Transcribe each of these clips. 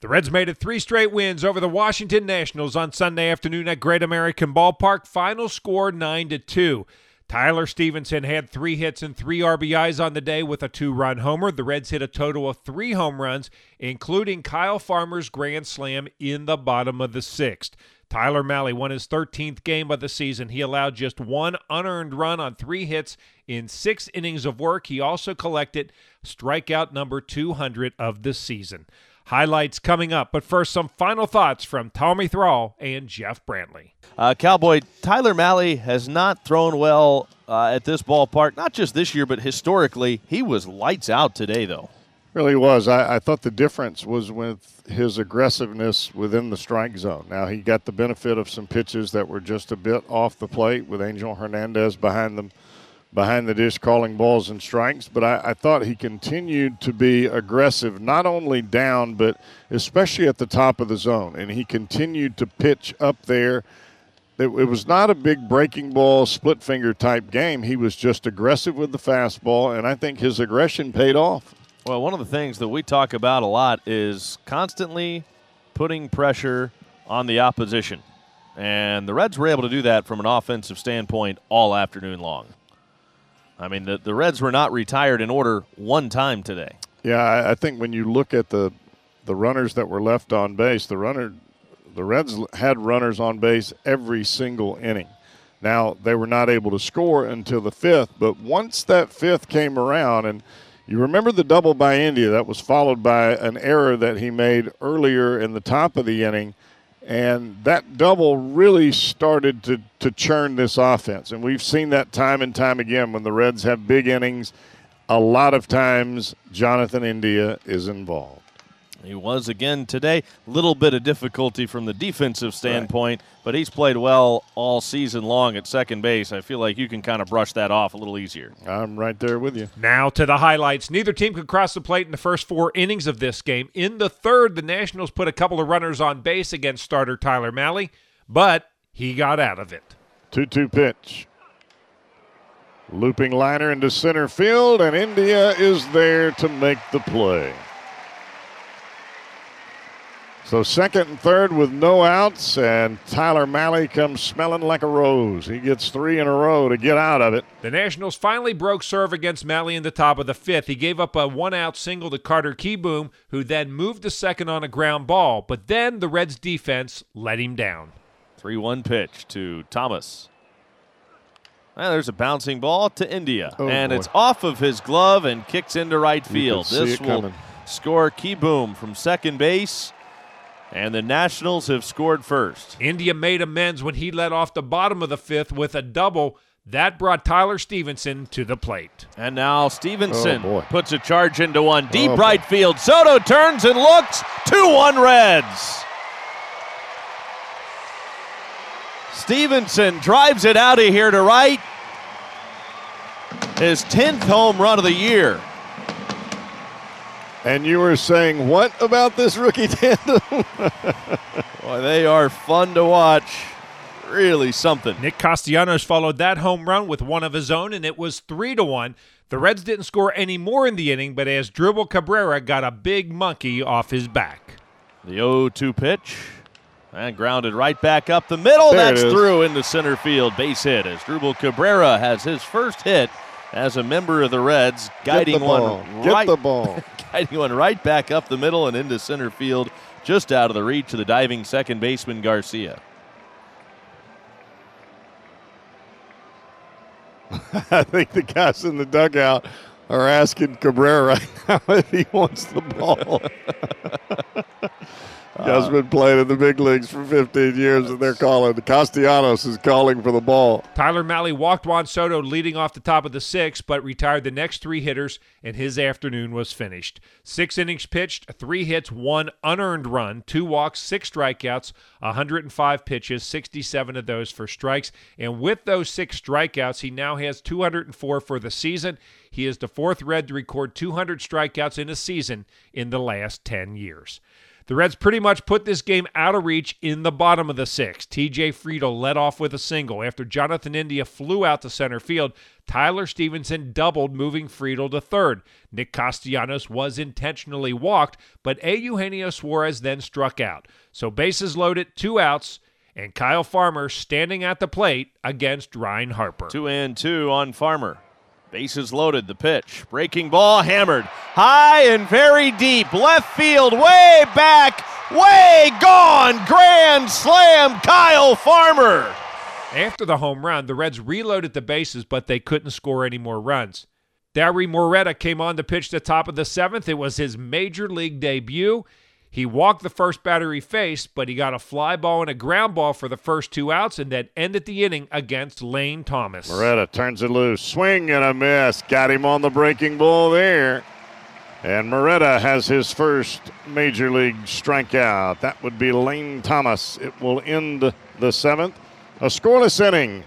The Reds made it three straight wins over the Washington Nationals on Sunday afternoon at Great American Ballpark. Final score 9 to 2. Tyler Stephenson had three hits and three RBIs on the day with a two run homer. The Reds hit a total of three home runs, including Kyle Farmer's grand slam in the bottom of the sixth. Tyler Mahle won his 13th game of the season. He allowed just one unearned run on three hits in six innings of work. He also collected strikeout number 200 of the season. Highlights coming up, but first, some final thoughts from Tommy Thrall and Jeff Brantley. Uh, Cowboy Tyler Mahle has not thrown well uh, at this ballpark, not just this year, but historically. He was lights out today, though. Really was. I, I, thought the difference was with his aggressiveness within the strike zone. Now, he got the benefit of some pitches that were just a bit off the plate with Angel Hernandez behind them behind the dish calling balls and strikes, but I, I, thought he continued to be aggressive, not only down, but especially at the top of the zone. And he continued to pitch up there. It, it was not a big breaking ball, split finger type game. He was just aggressive with the fastball, and I think his aggression paid off. Well, one of the things that we talk about a lot is constantly putting pressure on the opposition. And the Reds were able to do that from an offensive standpoint all afternoon long. I mean, the, the Reds were not retired in order one time today. Yeah, I, think when you look at the the runners that were left on base, the runner, the Reds had runners on base every single inning. Now they were not able to score until the fifth, but once that fifth came around, and you remember the double by India that was followed by an error that he made earlier in the top of the inning and that double really started to, to churn this offense. And we've seen that time and time again when the Reds have big innings. A lot of times, Jonathan India is involved. He was again today. Little bit of difficulty from the defensive standpoint, right. but he's played well all season long at second base. I feel like you can kind of brush that off a little easier. I'm right there with you. Now to the highlights. Neither team could cross the plate in the first four innings of this game. In the third, the Nationals put a couple of runners on base against starter Tyler Mahle, but he got out of it. 2 2 pitch. Looping liner into center field, and India is there to make the play. So second and third with no outs, and Tyler Mahle comes smelling like a rose. He gets three in a row to get out of it. The Nationals finally broke serve against Mahle in the top of the fifth. He gave up a one-out single to Carter Kieboom, who then moved to second on a ground ball. But then the Reds' defense let him down. 3-1 pitch to Thomas. Well, there's a bouncing ball to India, oh, and boy. it's off of his glove and kicks into right field. This will coming. score Kieboom from second base. And the Nationals have scored first. India made amends when he led off the bottom of the fifth with a double. That brought Tyler Stephenson to the plate. And now Stephenson oh puts a charge into one. Deep oh right field. Soto turns and looks. 2 1 Reds. Stephenson drives it out of here to right. His 10th home run of the year. And you were saying what about this rookie tandem? Boy, they are fun to watch. Really something. Nick Castellanos followed that home run with one of his own, and it was three to one. The Reds didn't score any more in the inning, but as Asdrubal Cabrera got a big monkey off his back. The 0-2 pitch. And grounded right back up the middle. There That's through into center field. Base hit as Asdrubal Cabrera has his first hit as a member of the Reds, guiding the one right. Get the ball. guiding one right back up the middle and into center field, just out of the reach of the diving second baseman Garcia. I think the guys in the dugout are asking Cabrera if he wants the ball. Guy's uh, been playing in the big leagues for 15 years, and they're calling. Castellanos is calling for the ball. Tyler Mahle walked Juan Soto leading off the top of the sixth, but retired the next three hitters, and his afternoon was finished. Six innings pitched, three hits, one unearned run, two walks, six strikeouts, 105 pitches, 67 of those for strikes. And with those six strikeouts, he now has 204 for the season. He is the fourth Red to record 200 strikeouts in a season in the last 10 years. The Reds pretty much put this game out of reach in the bottom of the sixth. TJ Friedl led off with a single. After Jonathan India flew out to center field, Tyler Stephenson doubled, moving Friedl to third. Nick Castellanos was intentionally walked, but A. Eugenio Suarez then struck out. So bases loaded, two outs, and Kyle Farmer standing at the plate against Ryne Harper. Two and two on Farmer. Bases loaded, the pitch. Breaking ball hammered. High and very deep. Left field, way back, way gone. Grand slam, Kyle Farmer. After the home run, the Reds reloaded the bases, but they couldn't score any more runs. Dauri Moreta came on to pitch the top of the seventh. It was his major league debut. He walked the first batter he faced, but he got a fly ball and a ground ball for the first two outs and then ended the inning against Lane Thomas. Moreta turns it loose. Swing and a miss. Got him on the breaking ball there. And Moreta has his first major league strikeout. That would be Lane Thomas. It will end the seventh. A scoreless inning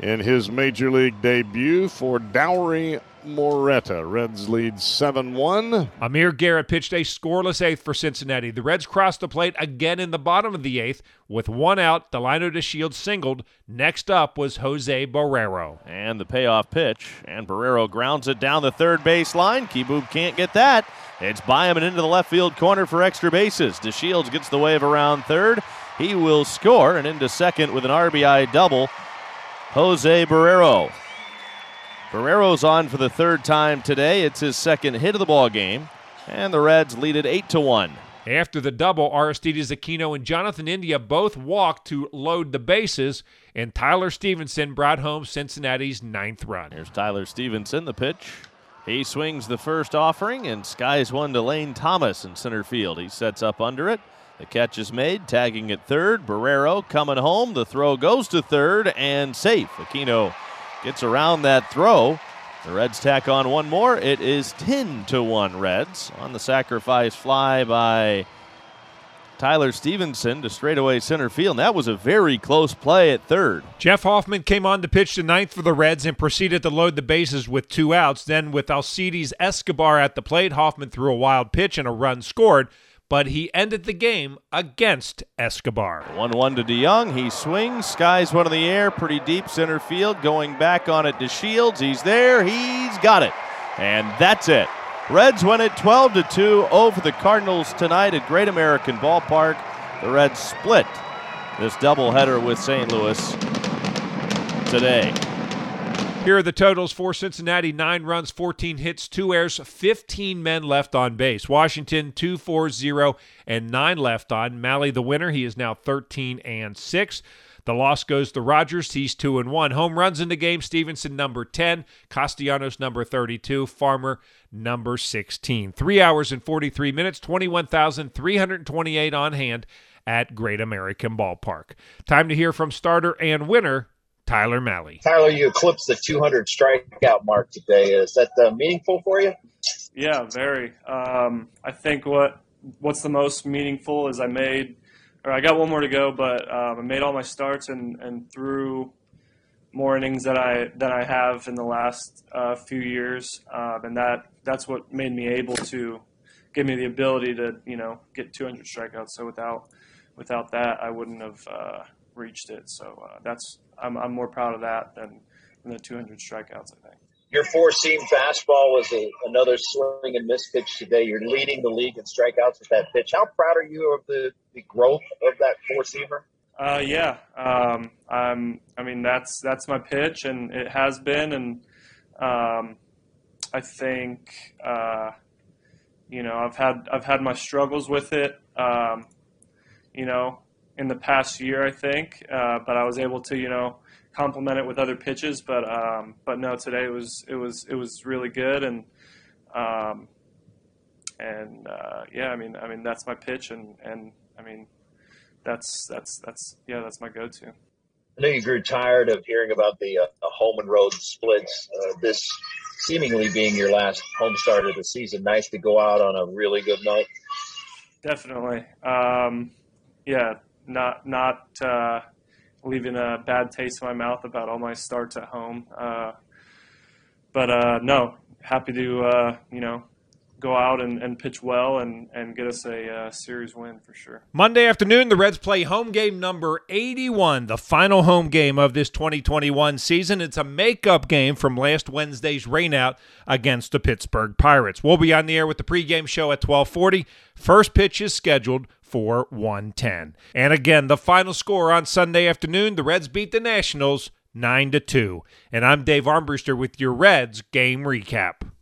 in his major league debut for Dauri Moreta. Reds lead 7 1. Amir Garrett pitched a scoreless eighth for Cincinnati. The Reds crossed the plate again in the bottom of the eighth. With one out, Delino DeShields singled. Next up was Jose Barrero. And the payoff pitch, and Barrero grounds it down the third base line. Kieboom can't get that. It's by him and into the left field corner for extra bases. DeShields gets the wave around third. He will score and into second with an RBI double. Jose Barrero. Barrero's on for the third time today. It's his second hit of the ball game, and the Reds lead it eight to one. After the double, Aristides Aquino and Jonathan India both walked to load the bases, and Tyler Stephenson brought home Cincinnati's ninth run. Here's Tyler Stephenson, the pitch. He swings the first offering and skies one to Lane Thomas in center field. He sets up under it. The catch is made, tagging at third. Barrero coming home. The throw goes to third and safe. Aquino gets around that throw. The Reds tack on one more. It is 10 to 1 Reds on the sacrifice fly by Tyler Stephenson to straightaway center field. And that was a very close play at third. Jeff Hoffman came on to pitch the ninth for the Reds and proceeded to load the bases with two outs. Then, with Alcides Escobar at the plate, Hoffman threw a wild pitch and a run scored but he ended the game against Escobar. 1 1 to DeJong. He swings, skies one in the air, pretty deep center field. Going back on it to Shields. He's there. He's got it. And that's it. Reds win it 12 to 2 over the Cardinals tonight at Great American Ballpark. The Reds split this doubleheader with St. Louis today. Here are the totals for Cincinnati nine runs, 14 hits, two errors, 15 men left on base. Washington 2 4 0 and nine left on. Mahle, the winner, he is now 13 and 6. The loss goes to Rogers. He's 2 and 1. Home runs in the game Stephenson number 10, Castellanos number 32, Farmer number 16. 3 hours and 43 minutes, 21,328 on hand at Great American Ballpark. Time to hear from starter and winner Tyler Mahle. Tyler, you eclipsed the 200 strikeout mark today. Is that uh, meaningful for you? Yeah, very. Um, I think what what's the most meaningful is I made, or I got one more to go, but um, I made all my starts and, and threw more innings that I than I have in the last uh, few years, um, and that that's what made me able to give me the ability to you know get 200 strikeouts. So without without that, I wouldn't have uh, reached it. So uh, that's I'm, I'm more proud of that than, than the 200 strikeouts, I think. Your four seam fastball was a, another swing and miss pitch today. You're leading the league in strikeouts with that pitch. How proud are you of the, the growth of that four seamer? Uh, yeah, um, I'm, I mean that's that's my pitch, and it has been, and um, I think uh, you know I've had I've had my struggles with it. Um, you know, in the past year, I think. Uh, but I was able to, you know, complement it with other pitches. But um, but no, today it was it was it was really good, and um, and uh, yeah, I mean, I mean that's my pitch, and and I mean that's that's that's yeah, that's my go-to. I know you grew tired of hearing about the uh, home and road splits. Uh, this seemingly being your last home start of the season, nice to go out on a really good note. Definitely, um, yeah. Not not uh, leaving a bad taste in my mouth about all my starts at home. Uh, but uh, no, happy to uh, you know go out and, and pitch well and, and get us a uh, series win for sure. Monday afternoon, the Reds play home game number 81, the final home game of this 2021 season. It's a makeup game from last Wednesday's rainout against the Pittsburgh Pirates. We'll be on the air with the pregame show at 1240. First pitch is scheduled for 110. And again, the final score on Sunday afternoon, the Reds beat the Nationals 9 to 2. And I'm Dave Armbruster with your Reds game recap.